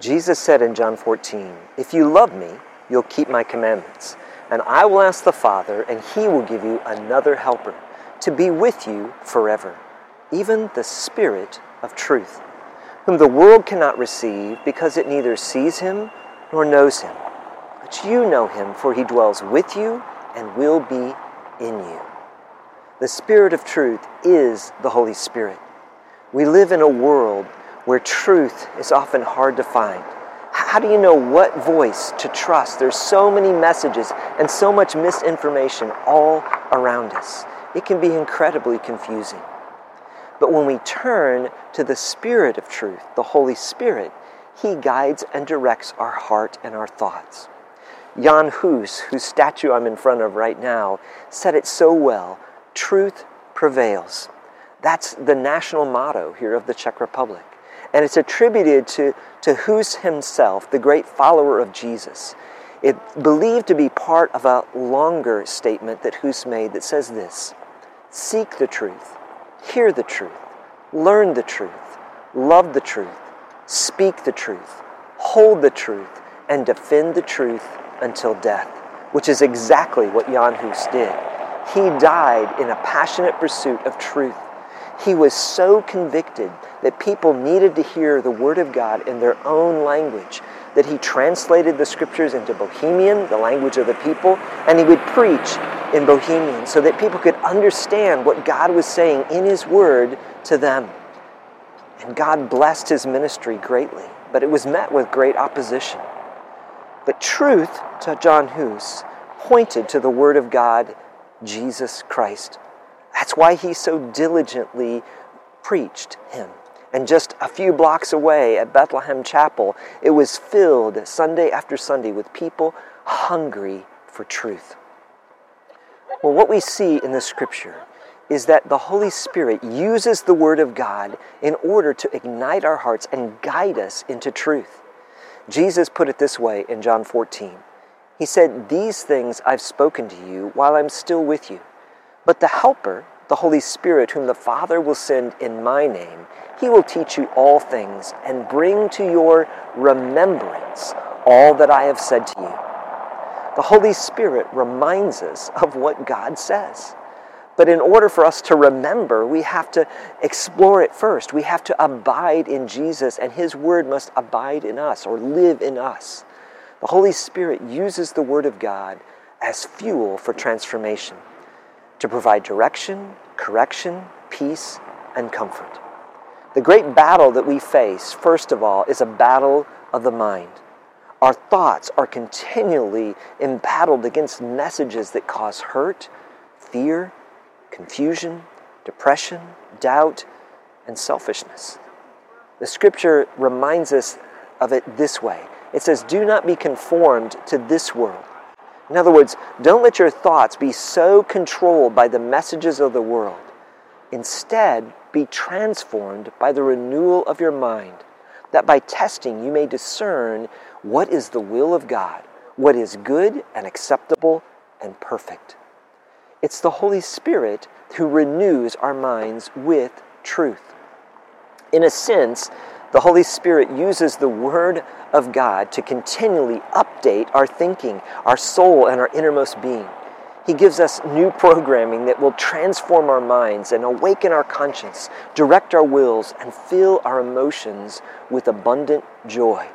Jesus said in John 14, If you love me, you'll keep my commandments. And I will ask the Father, and he will give you another helper to be with you forever, even the Spirit of truth, whom the world cannot receive because it neither sees him nor knows him. But you know him, for he dwells with you and will be in you. The Spirit of truth is the Holy Spirit. We live in a world where truth is often hard to find. How do you know what voice to trust? There's so many messages and so much misinformation all around us. It can be incredibly confusing. But when we turn to the Spirit of truth, the Holy Spirit, He guides and directs our heart and our thoughts. Jan Hus, whose statue I'm in front of right now, said it so well truth prevails. That's the national motto here of the Czech Republic. And it's attributed to, to Hus himself, the great follower of Jesus. It believed to be part of a longer statement that Hus made that says this Seek the truth, hear the truth, learn the truth, love the truth, speak the truth, hold the truth, and defend the truth until death, which is exactly what Jan Hus did. He died in a passionate pursuit of truth. He was so convicted that people needed to hear the Word of God in their own language that he translated the scriptures into Bohemian, the language of the people, and he would preach in Bohemian so that people could understand what God was saying in his Word to them. And God blessed his ministry greatly, but it was met with great opposition. But truth, to John Hus, pointed to the Word of God, Jesus Christ. That's why he so diligently preached him. And just a few blocks away at Bethlehem Chapel, it was filled Sunday after Sunday with people hungry for truth. Well, what we see in the scripture is that the Holy Spirit uses the Word of God in order to ignite our hearts and guide us into truth. Jesus put it this way in John 14 He said, These things I've spoken to you while I'm still with you. But the Helper, the Holy Spirit, whom the Father will send in my name, he will teach you all things and bring to your remembrance all that I have said to you. The Holy Spirit reminds us of what God says. But in order for us to remember, we have to explore it first. We have to abide in Jesus, and His Word must abide in us or live in us. The Holy Spirit uses the Word of God as fuel for transformation to provide direction, correction, peace, and comfort. The great battle that we face, first of all, is a battle of the mind. Our thoughts are continually embattled against messages that cause hurt, fear, confusion, depression, doubt, and selfishness. The scripture reminds us of it this way it says, Do not be conformed to this world. In other words, don't let your thoughts be so controlled by the messages of the world. Instead, be transformed by the renewal of your mind, that by testing you may discern what is the will of God, what is good and acceptable and perfect. It's the Holy Spirit who renews our minds with truth. In a sense, the Holy Spirit uses the Word of God to continually update our thinking, our soul, and our innermost being. He gives us new programming that will transform our minds and awaken our conscience, direct our wills, and fill our emotions with abundant joy.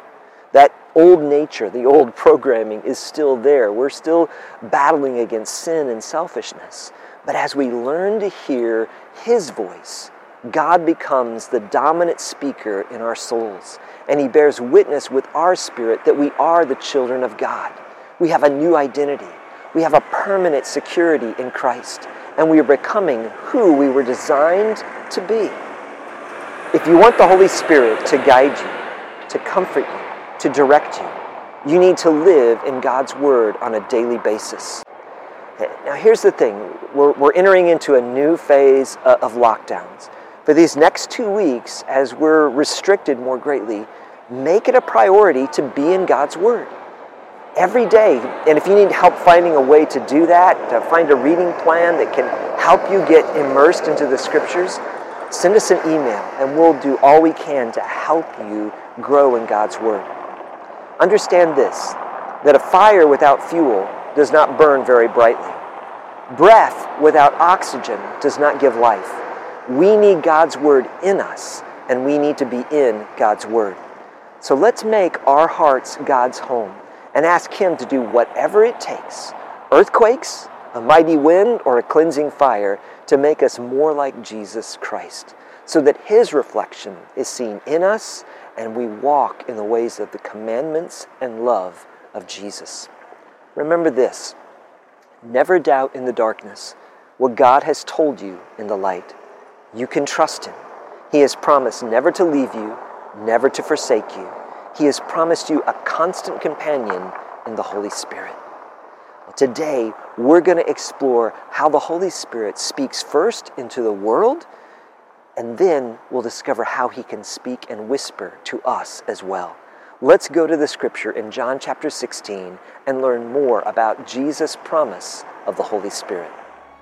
That old nature, the old programming is still there. We're still battling against sin and selfishness. But as we learn to hear His voice, God becomes the dominant speaker in our souls, and He bears witness with our spirit that we are the children of God. We have a new identity. We have a permanent security in Christ, and we are becoming who we were designed to be. If you want the Holy Spirit to guide you, to comfort you, to direct you, you need to live in God's Word on a daily basis. Now, here's the thing we're, we're entering into a new phase uh, of lockdowns. For these next two weeks, as we're restricted more greatly, make it a priority to be in God's Word every day. And if you need help finding a way to do that, to find a reading plan that can help you get immersed into the scriptures, send us an email and we'll do all we can to help you grow in God's Word. Understand this that a fire without fuel does not burn very brightly. Breath without oxygen does not give life. We need God's Word in us, and we need to be in God's Word. So let's make our hearts God's home and ask Him to do whatever it takes earthquakes, a mighty wind, or a cleansing fire to make us more like Jesus Christ, so that His reflection is seen in us and we walk in the ways of the commandments and love of Jesus. Remember this never doubt in the darkness what God has told you in the light. You can trust Him. He has promised never to leave you, never to forsake you. He has promised you a constant companion in the Holy Spirit. Today, we're going to explore how the Holy Spirit speaks first into the world, and then we'll discover how he can speak and whisper to us as well. Let's go to the scripture in John chapter 16 and learn more about Jesus' promise of the Holy Spirit.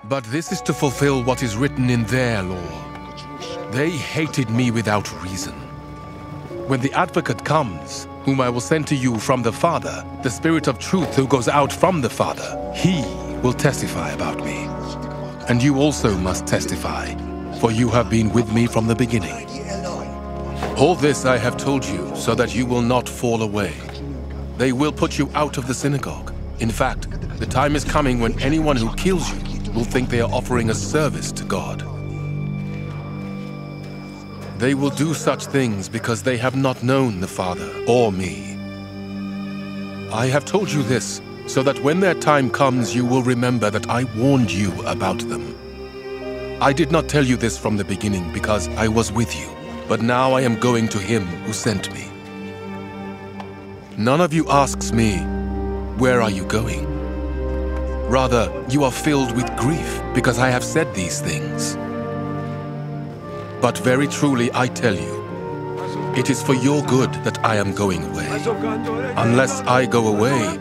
But this is to fulfill what is written in their law. They hated me without reason. When the advocate comes, whom I will send to you from the Father, the Spirit of truth who goes out from the Father, he will testify about me. And you also must testify, for you have been with me from the beginning. All this I have told you, so that you will not fall away. They will put you out of the synagogue. In fact, the time is coming when anyone who kills you will think they are offering a service to God. They will do such things because they have not known the Father or me. I have told you this so that when their time comes you will remember that I warned you about them. I did not tell you this from the beginning because I was with you, but now I am going to him who sent me. None of you asks me, Where are you going? Rather, you are filled with grief because I have said these things. But very truly I tell you, it is for your good that I am going away. Unless I go away,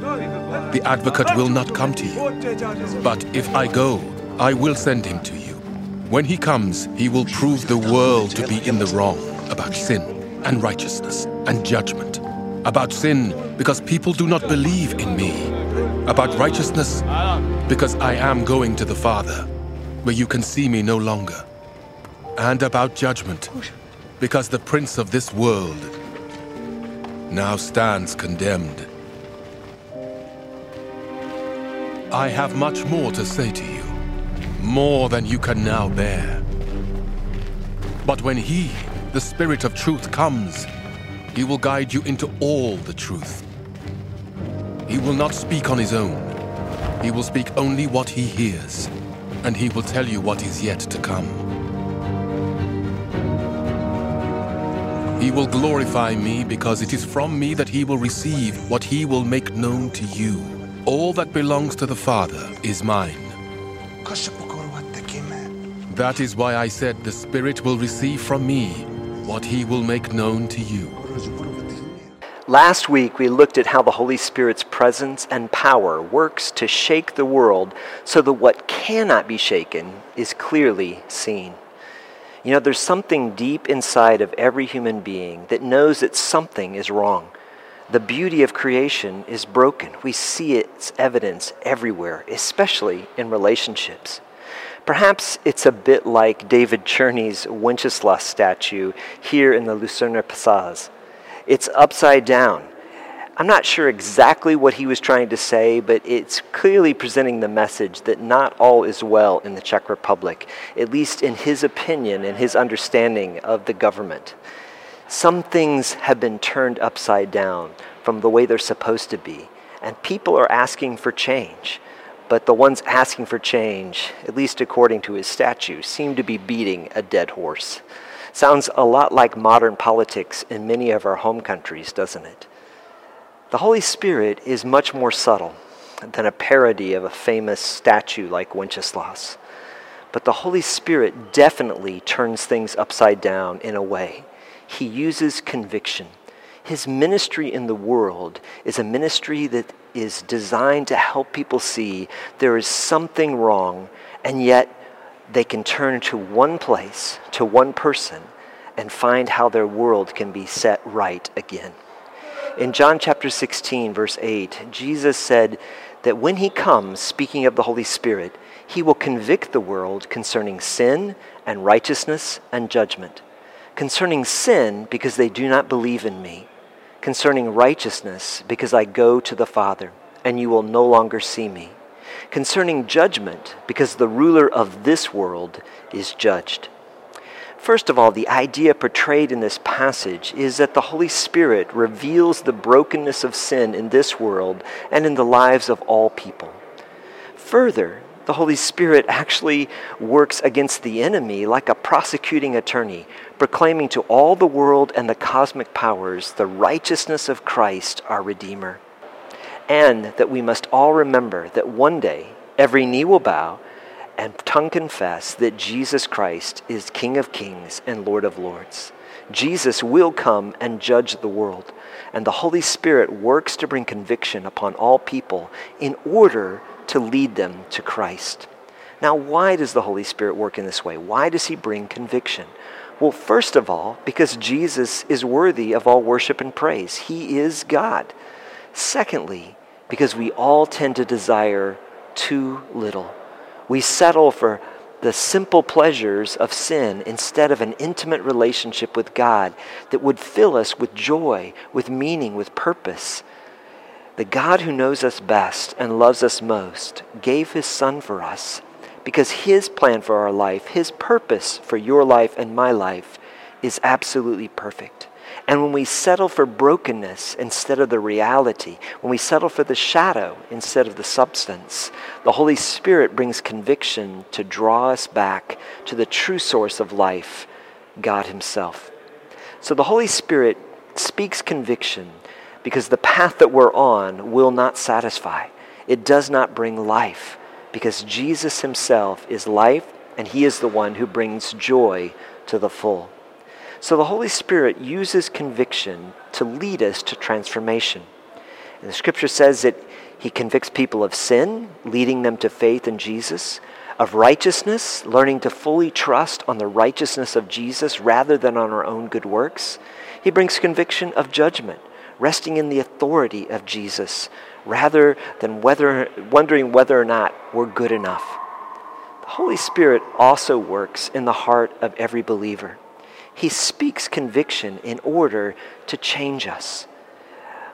the advocate will not come to you. But if I go, I will send him to you. When he comes, he will prove the world to be in the wrong about sin and righteousness and judgment. About sin, because people do not believe in me. About righteousness, because I am going to the Father, where you can see me no longer and about judgment, because the prince of this world now stands condemned. I have much more to say to you, more than you can now bear. But when he, the Spirit of truth, comes, he will guide you into all the truth. He will not speak on his own. He will speak only what he hears, and he will tell you what is yet to come. He will glorify me because it is from me that he will receive what he will make known to you. All that belongs to the Father is mine. That is why I said the Spirit will receive from me what he will make known to you. Last week, we looked at how the Holy Spirit's presence and power works to shake the world so that what cannot be shaken is clearly seen. You know, there's something deep inside of every human being that knows that something is wrong. The beauty of creation is broken. We see its evidence everywhere, especially in relationships. Perhaps it's a bit like David Czerny's Wenceslas statue here in the Lucerna Passage. It's upside down, I'm not sure exactly what he was trying to say, but it's clearly presenting the message that not all is well in the Czech Republic, at least in his opinion and his understanding of the government. Some things have been turned upside down from the way they're supposed to be, and people are asking for change. But the ones asking for change, at least according to his statue, seem to be beating a dead horse. Sounds a lot like modern politics in many of our home countries, doesn't it? The Holy Spirit is much more subtle than a parody of a famous statue like Wenceslas. But the Holy Spirit definitely turns things upside down in a way. He uses conviction. His ministry in the world is a ministry that is designed to help people see there is something wrong, and yet they can turn to one place, to one person, and find how their world can be set right again. In John chapter 16, verse 8, Jesus said that when he comes, speaking of the Holy Spirit, he will convict the world concerning sin and righteousness and judgment. Concerning sin, because they do not believe in me. Concerning righteousness, because I go to the Father, and you will no longer see me. Concerning judgment, because the ruler of this world is judged. First of all, the idea portrayed in this passage is that the Holy Spirit reveals the brokenness of sin in this world and in the lives of all people. Further, the Holy Spirit actually works against the enemy like a prosecuting attorney, proclaiming to all the world and the cosmic powers the righteousness of Christ, our Redeemer. And that we must all remember that one day every knee will bow and tongue confess that Jesus Christ is King of kings and Lord of lords. Jesus will come and judge the world, and the Holy Spirit works to bring conviction upon all people in order to lead them to Christ. Now, why does the Holy Spirit work in this way? Why does he bring conviction? Well, first of all, because Jesus is worthy of all worship and praise. He is God. Secondly, because we all tend to desire too little. We settle for the simple pleasures of sin instead of an intimate relationship with God that would fill us with joy, with meaning, with purpose. The God who knows us best and loves us most gave his Son for us because his plan for our life, his purpose for your life and my life, is absolutely perfect. And when we settle for brokenness instead of the reality, when we settle for the shadow instead of the substance, the Holy Spirit brings conviction to draw us back to the true source of life, God Himself. So the Holy Spirit speaks conviction because the path that we're on will not satisfy. It does not bring life because Jesus Himself is life and He is the one who brings joy to the full. So the Holy Spirit uses conviction to lead us to transformation. And the scripture says that he convicts people of sin, leading them to faith in Jesus, of righteousness, learning to fully trust on the righteousness of Jesus rather than on our own good works. He brings conviction of judgment, resting in the authority of Jesus rather than whether, wondering whether or not we're good enough. The Holy Spirit also works in the heart of every believer. He speaks conviction in order to change us.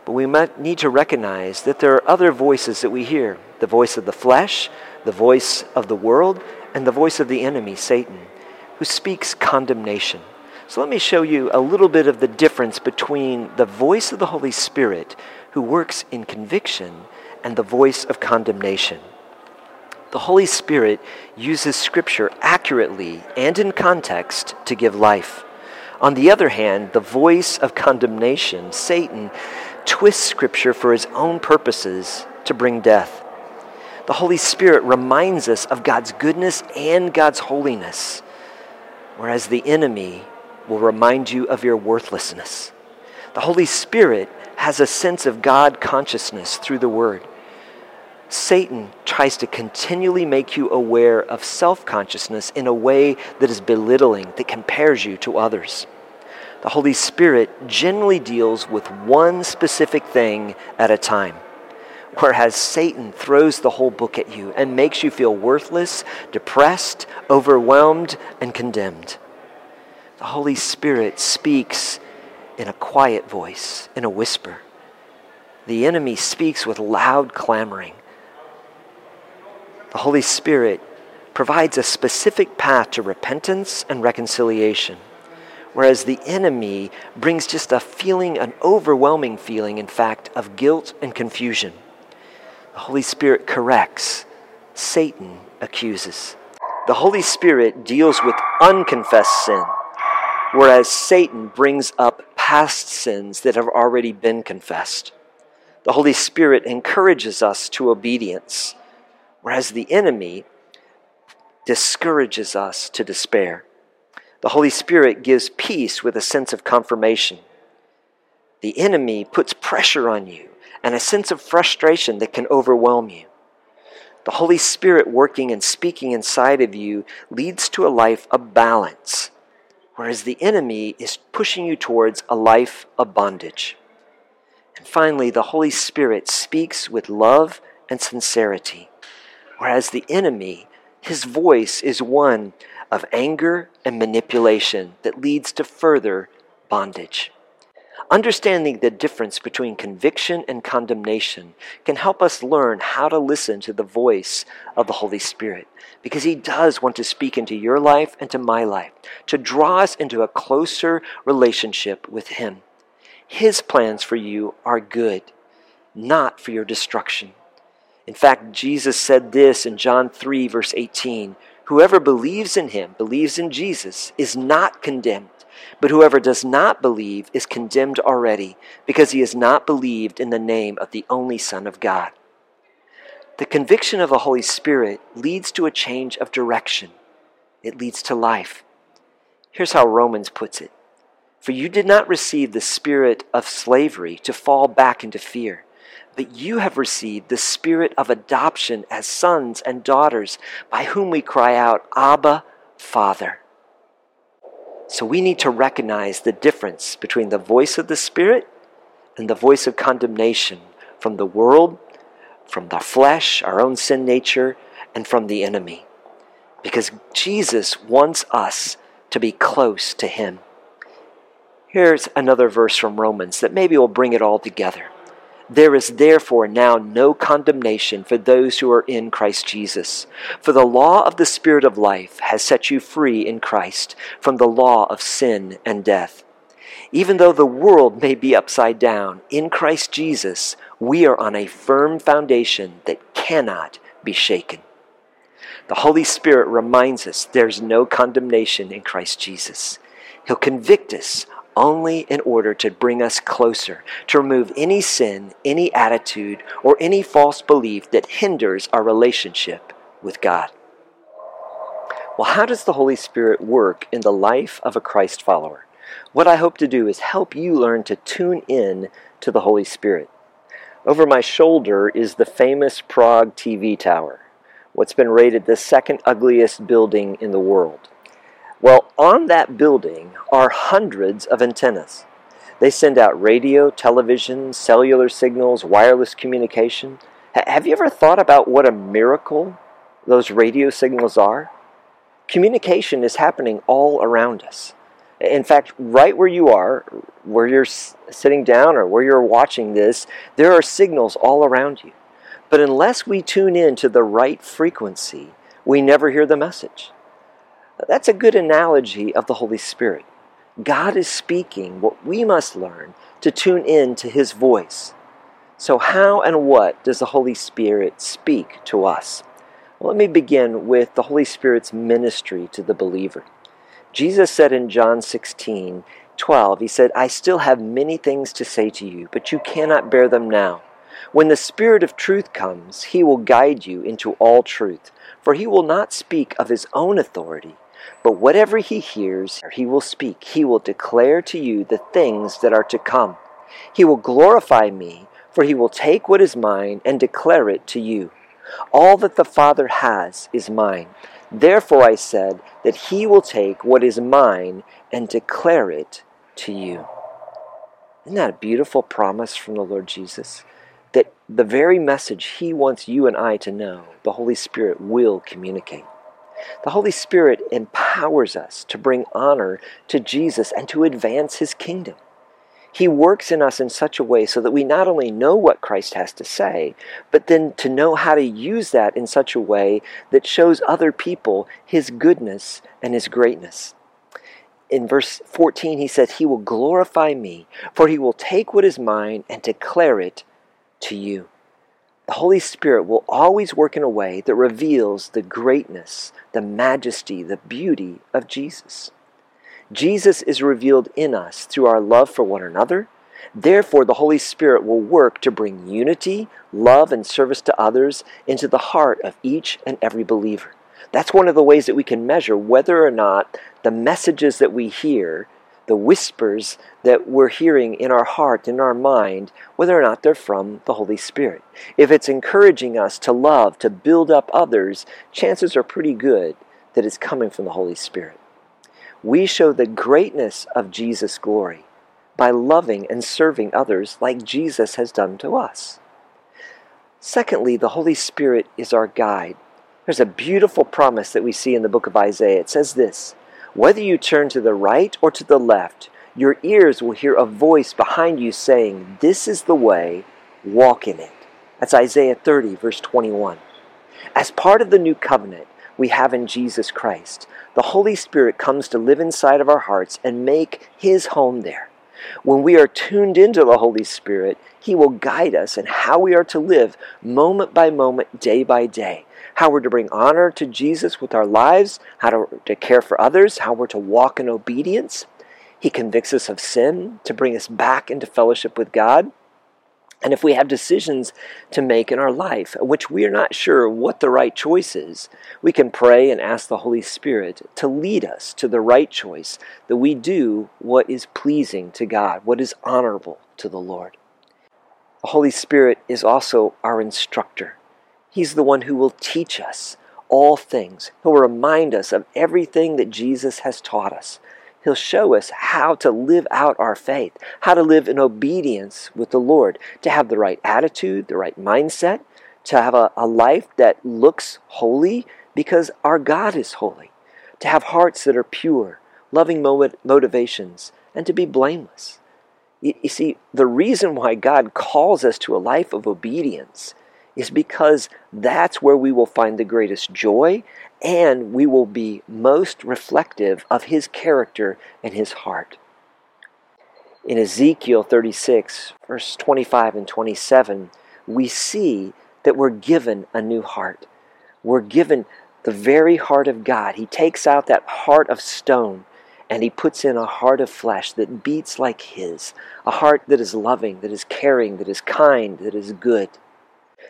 But we need to recognize that there are other voices that we hear the voice of the flesh, the voice of the world, and the voice of the enemy, Satan, who speaks condemnation. So let me show you a little bit of the difference between the voice of the Holy Spirit, who works in conviction, and the voice of condemnation. The Holy Spirit uses Scripture accurately and in context to give life. On the other hand, the voice of condemnation, Satan, twists Scripture for his own purposes to bring death. The Holy Spirit reminds us of God's goodness and God's holiness, whereas the enemy will remind you of your worthlessness. The Holy Spirit has a sense of God consciousness through the Word. Satan tries to continually make you aware of self consciousness in a way that is belittling, that compares you to others. The Holy Spirit generally deals with one specific thing at a time, whereas Satan throws the whole book at you and makes you feel worthless, depressed, overwhelmed, and condemned. The Holy Spirit speaks in a quiet voice, in a whisper. The enemy speaks with loud clamoring the Holy Spirit provides a specific path to repentance and reconciliation, whereas the enemy brings just a feeling, an overwhelming feeling, in fact, of guilt and confusion. The Holy Spirit corrects, Satan accuses. The Holy Spirit deals with unconfessed sin, whereas Satan brings up past sins that have already been confessed. The Holy Spirit encourages us to obedience whereas the enemy discourages us to despair. The Holy Spirit gives peace with a sense of confirmation. The enemy puts pressure on you and a sense of frustration that can overwhelm you. The Holy Spirit working and speaking inside of you leads to a life of balance, whereas the enemy is pushing you towards a life of bondage. And finally, the Holy Spirit speaks with love and sincerity, whereas the enemy, his voice is one of anger and manipulation that leads to further bondage. Understanding the difference between conviction and condemnation can help us learn how to listen to the voice of the Holy Spirit because He does want to speak into your life and to my life, to draw us into a closer relationship with Him. His plans for you are good, not for your destruction. In fact, Jesus said this in John 3, verse 18 Whoever believes in Him, believes in Jesus, is not condemned. But whoever does not believe is condemned already, because he has not believed in the name of the only Son of God. The conviction of the Holy Spirit leads to a change of direction, it leads to life. Here's how Romans puts it For you did not receive the spirit of slavery to fall back into fear, but you have received the spirit of adoption as sons and daughters, by whom we cry out, Abba, Father. So we need to recognize the difference between the voice of the Spirit and the voice of condemnation from the world, from the flesh, our own sin nature, and from the enemy. Because Jesus wants us to be close to Him. Here's another verse from Romans that maybe will bring it all together. There is therefore now no condemnation for those who are in Christ Jesus. For the law of the Spirit of life has set you free in Christ from the law of sin and death. Even though the world may be upside down, in Christ Jesus, we are on a firm foundation that cannot be shaken. The Holy Spirit reminds us there's no condemnation in Christ Jesus. He'll convict us only in order to bring us closer, to remove any sin, any attitude, or any false belief that hinders our relationship with God. Well, how does the Holy Spirit work in the life of a Christ follower? What I hope to do is help you learn to tune in to the Holy Spirit. Over my shoulder is the famous Prague TV tower, what's been rated the second ugliest building in the world. Well, on that building are hundreds of antennas. They send out radio, television, cellular signals, wireless communication. H- have you ever thought about what a miracle those radio signals are? Communication is happening all around us. In fact, right where you are, where you're sitting down or where you're watching this, there are signals all around you. But unless we tune in to the right frequency, we never hear the message. That's a good analogy of the Holy Spirit. God is speaking what we must learn to tune in to His voice. So, how and what does the Holy Spirit speak to us? Well, let me begin with the Holy Spirit's ministry to the believer. Jesus said in John 16, 12, He said, I still have many things to say to you, but you cannot bear them now. When the Spirit of truth comes, He will guide you into all truth, for He will not speak of His own authority but whatever he hears, he will speak. He will declare to you the things that are to come. He will glorify me, for he will take what is mine and declare it to you. All that the Father has is mine. Therefore I said that he will take what is mine and declare it to you. Isn't that a beautiful promise from the Lord Jesus? That the very message he wants you and I to know, the Holy Spirit will communicate. The Holy Spirit empowers us to bring honor to Jesus and to advance his kingdom. He works in us in such a way so that we not only know what Christ has to say, but then to know how to use that in such a way that shows other people his goodness and his greatness. In verse 14, he says, He will glorify me, for he will take what is mine and declare it to you. The Holy Spirit will always work in a way that reveals the greatness, the majesty, the beauty of Jesus. Jesus is revealed in us through our love for one another. Therefore, the Holy Spirit will work to bring unity, love, and service to others into the heart of each and every believer. That's one of the ways that we can measure whether or not the messages that we hear the whispers that we're hearing in our heart, in our mind, whether or not they're from the Holy Spirit. If it's encouraging us to love, to build up others, chances are pretty good that it's coming from the Holy Spirit. we show the greatness of Jesus' glory by loving and serving others like Jesus has done to us. Secondly, the Holy Spirit is our guide. There's a beautiful promise that we see in the book of Isaiah. It says this Whether you turn to the right or to the left, your ears will hear a voice behind you saying, This is the way, walk in it. That's Isaiah 30, verse 21. As part of the new covenant we have in Jesus Christ, the Holy Spirit comes to live inside of our hearts and make his home there. When we are tuned into the Holy Spirit, He will guide us in how we are to live moment by moment, day by day. How we're to bring honor to Jesus with our lives, how to, to care for others, how we're to walk in obedience. He convicts us of sin to bring us back into fellowship with God. And if we have decisions to make in our life, which we are not sure what the right choice is, we can pray and ask the Holy Spirit to lead us to the right choice, that we do what is pleasing to God, what is honorable to the Lord. The Holy Spirit is also our instructor. He's the one who will teach us all things. He'll remind us of everything that Jesus has taught us. He'll show us how to live out our faith, how to live in obedience with the Lord, to have the right attitude, the right mindset, to have a, a life that looks holy because our God is holy, to have hearts that are pure, loving motivations, and to be blameless. You, you see, the reason why God calls us to a life of obedience is because that's where we will find the greatest joy and we will be most reflective of his character and his heart. In Ezekiel 36, verse 25 and 27, we see that we're given a new heart. We're given the very heart of God. He takes out that heart of stone and he puts in a heart of flesh that beats like his, a heart that is loving, that is caring, that is kind, that is good.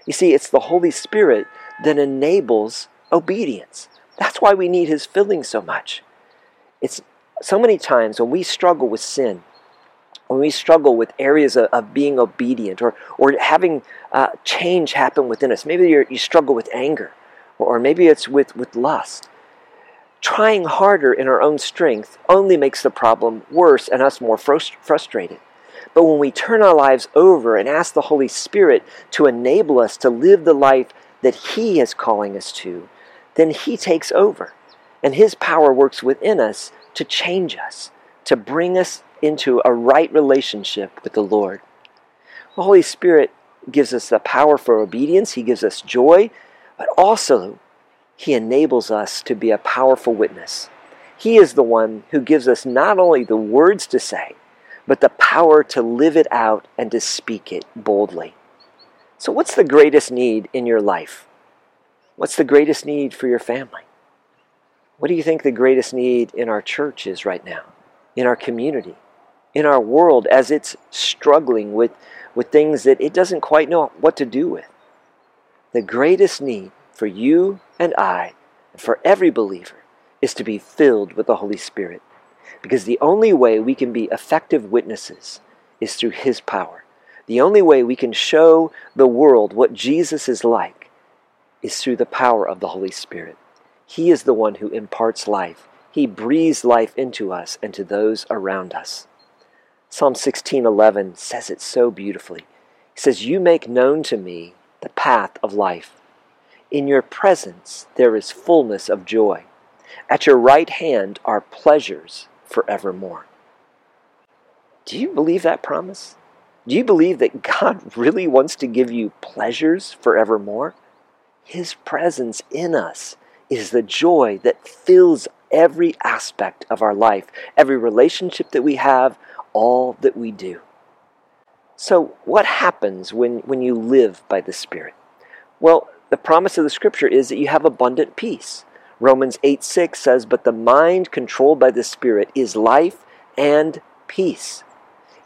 You see, it's the Holy Spirit that enables obedience. That's why we need His filling so much. It's so many times when we struggle with sin, when we struggle with areas of, of being obedient or, or having uh, change happen within us, maybe you struggle with anger, or maybe it's with, with lust. Trying harder in our own strength only makes the problem worse and us more frust- frustrated. But when we turn our lives over and ask the Holy Spirit to enable us to live the life that He is calling us to, then He takes over. And His power works within us to change us, to bring us into a right relationship with the Lord. The Holy Spirit gives us the power for obedience, He gives us joy, but also He enables us to be a powerful witness. He is the one who gives us not only the words to say, but the power to live it out and to speak it boldly. So, what's the greatest need in your life? What's the greatest need for your family? What do you think the greatest need in our church is right now, in our community, in our world as it's struggling with, with things that it doesn't quite know what to do with? The greatest need for you and I, and for every believer, is to be filled with the Holy Spirit. Because the only way we can be effective witnesses is through His power. The only way we can show the world what Jesus is like is through the power of the Holy Spirit. He is the one who imparts life. He breathes life into us and to those around us. Psalm 16:11 says it so beautifully. He says, "You make known to me the path of life. In your presence there is fullness of joy. At your right hand are pleasures forevermore." Do you believe that promise? Do you believe that God really wants to give you pleasures forevermore? His presence in us is the joy that fills every aspect of our life, every relationship that we have, all that we do. So, what happens when, when you live by the Spirit? Well, the promise of the Scripture is that you have abundant peace. Romans 8 6 says, But the mind controlled by the Spirit is life and peace.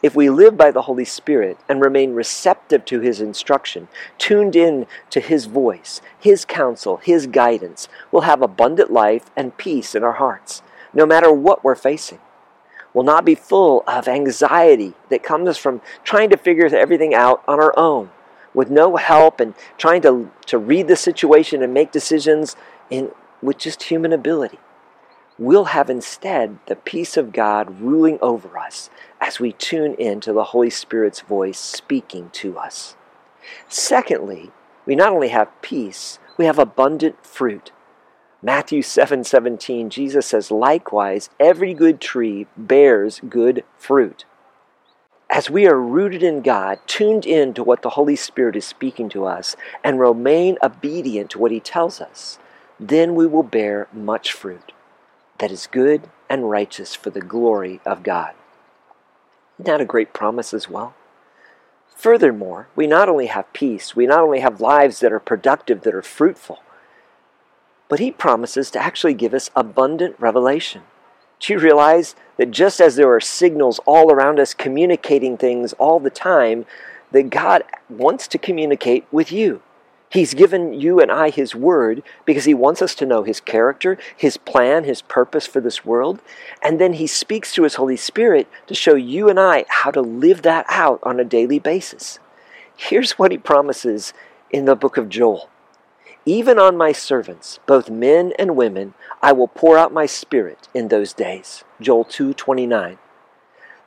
If we live by the Holy Spirit and remain receptive to His instruction, tuned in to His voice, His counsel, His guidance, we'll have abundant life and peace in our hearts, no matter what we're facing. We'll not be full of anxiety that comes from trying to figure everything out on our own, with no help and trying to, to read the situation and make decisions in, with just human ability. we'll have instead the peace of God ruling over us as we tune in to the Holy Spirit's voice speaking to us. Secondly, we not only have peace, we have abundant fruit. Matthew 7 17, Jesus says, Likewise, every good tree bears good fruit. As we are rooted in God, tuned in to what the Holy Spirit is speaking to us, and remain obedient to what He tells us, then we will bear much fruit that is good and righteous for the glory of God. Isn't that a great promise as well? Furthermore, we not only have peace, we not only have lives that are productive, that are fruitful, but He promises to actually give us abundant revelation. Do you realize that just as there are signals all around us communicating things all the time, that God wants to communicate with you? He's given you and I His Word because He wants us to know His character, His plan, His purpose for this world. And then He speaks through His Holy Spirit to show you and I how to live that out on a daily basis. Here's what He promises in the book of Joel Even on my servants, both men and women, I will pour out my Spirit in those days. Joel 2 29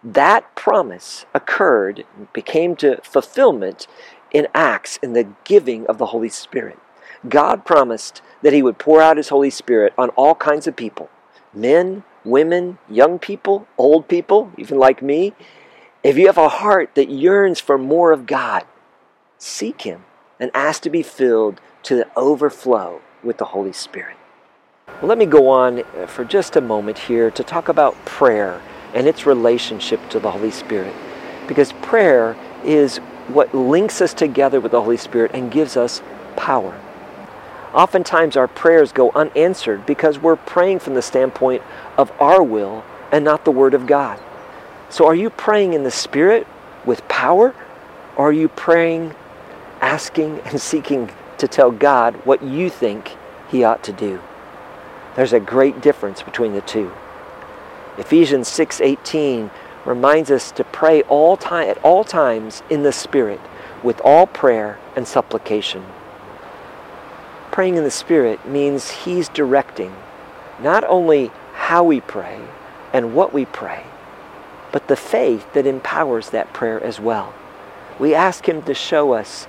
that promise occurred, became to fulfillment in Acts in the giving of the Holy Spirit. God promised that He would pour out His Holy Spirit on all kinds of people men, women, young people, old people, even like me. If you have a heart that yearns for more of God, seek Him and ask to be filled to the overflow with the Holy Spirit. Well, let me go on uh, for just a moment here to talk about prayer and its relationship to the Holy Spirit. Because prayer is what links us together with the Holy Spirit and gives us power. Oftentimes, our prayers go unanswered because we're praying from the standpoint of our will and not the Word of God. So, are you praying in the Spirit with power, or are you praying, asking, and seeking to tell God what you think He ought to do? There's a great difference between the two. Ephesians 6:18 reminds us to pray all time, at all times in the Spirit with all prayer and supplication. Praying in the Spirit means He's directing not only how we pray and what we pray, but the faith that empowers that prayer as well. We ask Him to show us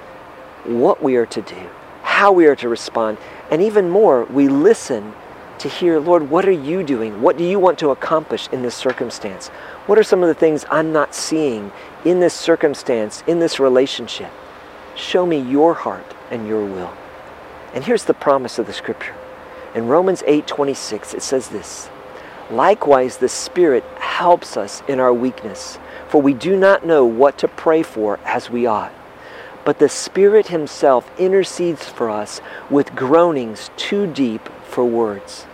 what we are to do, how we are to respond, and even more, we listen to hear, Lord, what are you doing? What do you want to accomplish in this circumstance? What are some of the things I'm not seeing in this circumstance, in this relationship? Show me your heart and your will. And here's the promise of the scripture. In Romans 8:26 it says this, Likewise the Spirit helps us in our weakness, for we do not know what to pray for as we ought. But the Spirit himself intercedes for us with groanings too deep for words.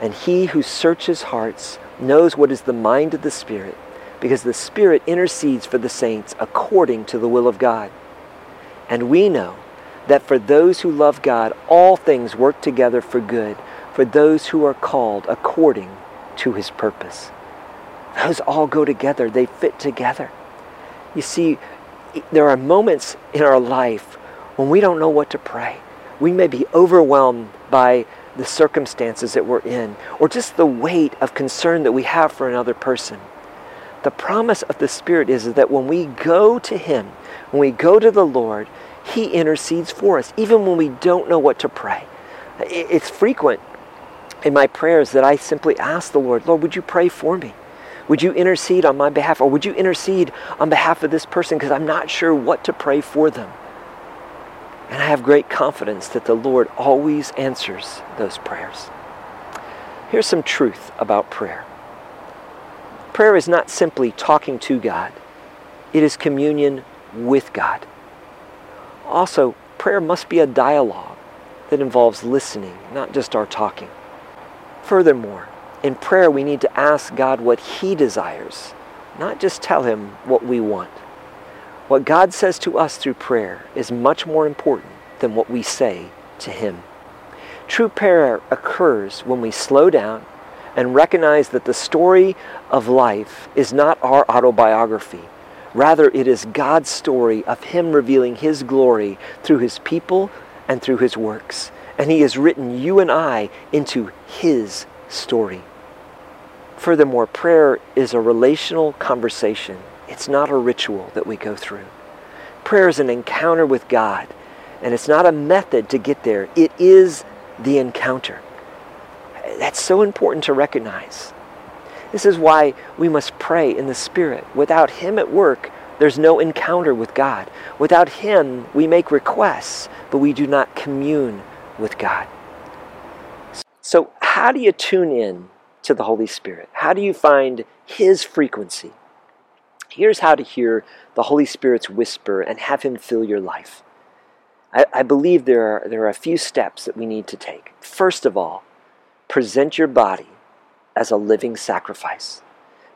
And he who searches hearts knows what is the mind of the Spirit, because the Spirit intercedes for the saints according to the will of God. And we know that for those who love God, all things work together for good, for those who are called according to his purpose. Those all go together, they fit together. You see, there are moments in our life when we don't know what to pray. We may be overwhelmed by the circumstances that we're in, or just the weight of concern that we have for another person. The promise of the Spirit is that when we go to Him, when we go to the Lord, He intercedes for us, even when we don't know what to pray. It's frequent in my prayers that I simply ask the Lord, Lord, would you pray for me? Would you intercede on my behalf? Or would you intercede on behalf of this person because I'm not sure what to pray for them? And I have great confidence that the Lord always answers those prayers. Here's some truth about prayer prayer is not simply talking to God, it is communion with God. Also, prayer must be a dialogue that involves listening, not just our talking. Furthermore, in prayer, we need to ask God what He desires, not just tell Him what we want. What God says to us through prayer is much more important than what we say to Him. True prayer occurs when we slow down and recognize that the story of life is not our autobiography. Rather, it is God's story of Him revealing His glory through His people and through His works. And He has written you and I into His story. Furthermore, prayer is a relational conversation. It's not a ritual that we go through. Prayer is an encounter with God, and it's not a method to get there. It is the encounter. That's so important to recognize. This is why we must pray in the Spirit. Without Him at work, there's no encounter with God. Without Him, we make requests, but we do not commune with God. So, how do you tune in to the Holy Spirit? How do you find His frequency? Here's how to hear the Holy Spirit's whisper and have Him fill your life. I, I believe there are, there are a few steps that we need to take. First of all, present your body as a living sacrifice.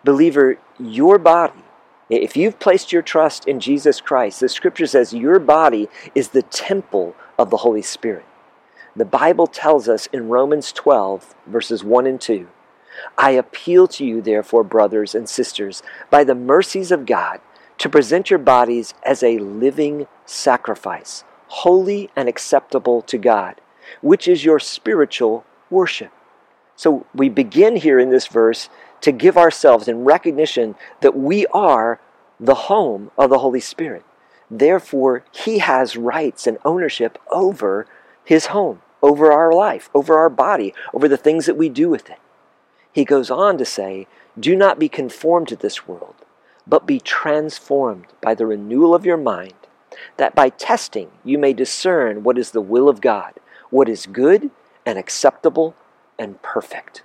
Believer, your body, if you've placed your trust in Jesus Christ, the scripture says your body is the temple of the Holy Spirit. The Bible tells us in Romans 12, verses 1 and 2 I appeal to you, therefore, brothers and sisters, by the mercies of God, to present your bodies as a living sacrifice, holy and acceptable to God, which is your spiritual worship. So we begin here in this verse to give ourselves in recognition that we are the home of the Holy Spirit. Therefore, He has rights and ownership over His home over our life, over our body, over the things that we do with it. He goes on to say, Do not be conformed to this world, but be transformed by the renewal of your mind, that by testing you may discern what is the will of God, what is good and acceptable and perfect.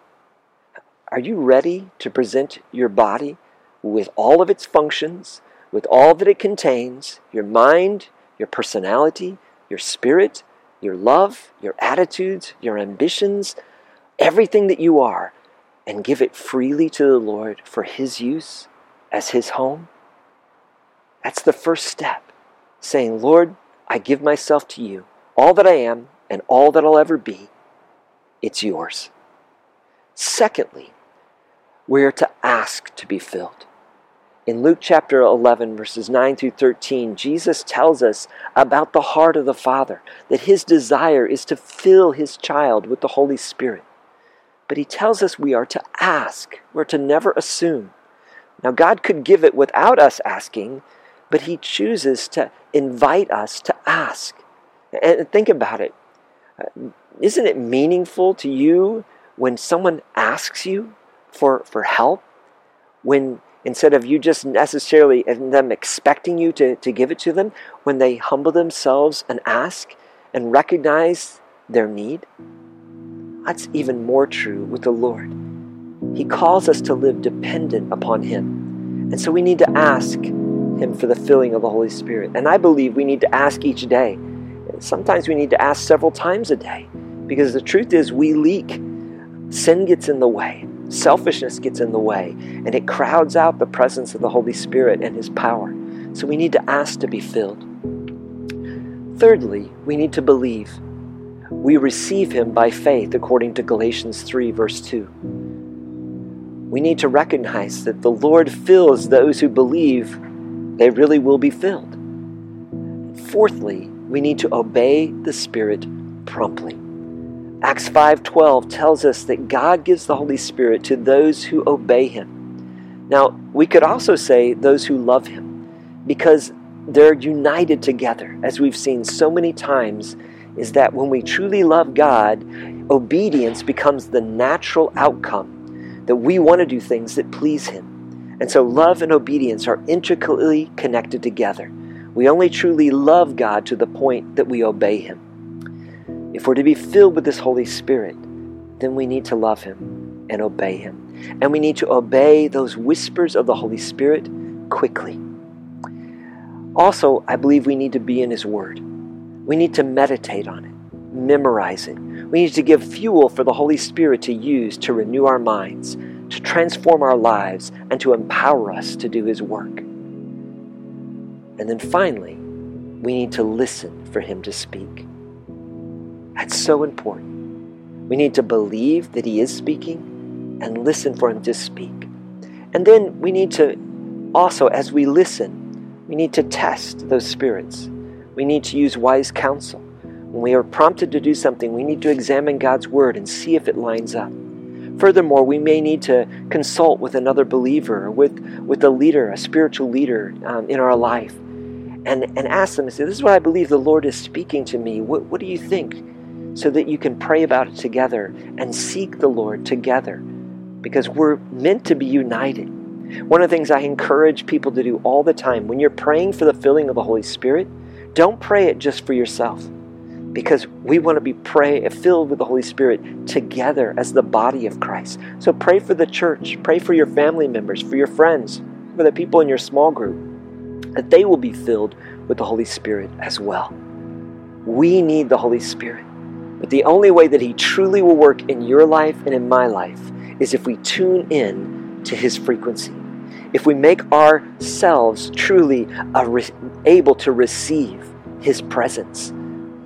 Are you ready to present your body with all of its functions, with all that it contains your mind, your personality, your spirit, your love, your attitudes, your ambitions, everything that you are, and give it freely to the Lord for His use as His home? That's the first step. Saying, Lord, I give myself to you. All that I am and all that I'll ever be, it's yours. Secondly, we're to ask to be filled. In Luke chapter 11, verses 9 through 13, Jesus tells us about the heart of the Father, that his desire is to fill his child with the Holy Spirit. But he tells us we are to ask, we're to never assume. Now, God could give it without us asking, but he chooses to invite us to ask. And think about it. Uh, isn't it meaningful to you when someone asks you for, for help? When instead of you just necessarily them expecting you to, to give it to them when they humble themselves and ask and recognize their need that's even more true with the lord. He calls us to live dependent upon him. And so we need to ask him for the filling of the holy spirit. And i believe we need to ask each day. Sometimes we need to ask several times a day. Because the truth is we leak. Sin gets in the way. Selfishness gets in the way. And it crowds out the presence of the Holy Spirit and His power. So we need to ask to be filled. Thirdly, we need to believe. We receive Him by faith according to Galatians 3, verse 2. We need to recognize that the Lord fills those who believe they really will be filled. Fourthly, we need to obey the Spirit promptly. Acts 5:12 tells us that God gives the Holy Spirit to those who obey him. Now, we could also say those who love him because they're united together as we've seen so many times is that when we truly love God, obedience becomes the natural outcome that we want to do things that please him. And so love and obedience are intricately connected together. We only truly love God to the point that we obey him. If we're to be filled with this Holy Spirit, then we need to love Him and obey Him. And we need to obey those whispers of the Holy Spirit quickly. Also, I believe we need to be in His Word. We need to meditate on it, memorize it. We need to give fuel for the Holy Spirit to use to renew our minds, to transform our lives, and to empower us to do His work. And then finally, we need to listen for Him to speak. That's so important. We need to believe that He is speaking and listen for Him to speak. And then we need to also, as we listen, we need to test those spirits. We need to use wise counsel. When we are prompted to do something, we need to examine God's Word and see if it lines up. Furthermore, we may need to consult with another believer, with, with a leader, a spiritual leader um, in our life, and, and ask them say, This is what I believe the Lord is speaking to me. What, what do you think? So that you can pray about it together and seek the Lord together because we're meant to be united. One of the things I encourage people to do all the time when you're praying for the filling of the Holy Spirit, don't pray it just for yourself because we want to be pray, filled with the Holy Spirit together as the body of Christ. So pray for the church, pray for your family members, for your friends, for the people in your small group, that they will be filled with the Holy Spirit as well. We need the Holy Spirit. But the only way that He truly will work in your life and in my life is if we tune in to His frequency. If we make ourselves truly able to receive His presence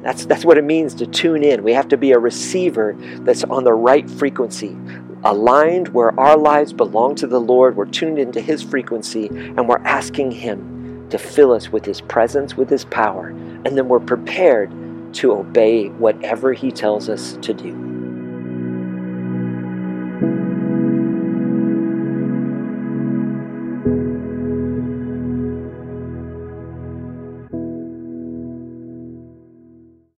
that's, that's what it means to tune in. We have to be a receiver that's on the right frequency, aligned where our lives belong to the Lord. We're tuned into His frequency and we're asking Him to fill us with His presence, with His power, and then we're prepared to obey whatever He tells us to do.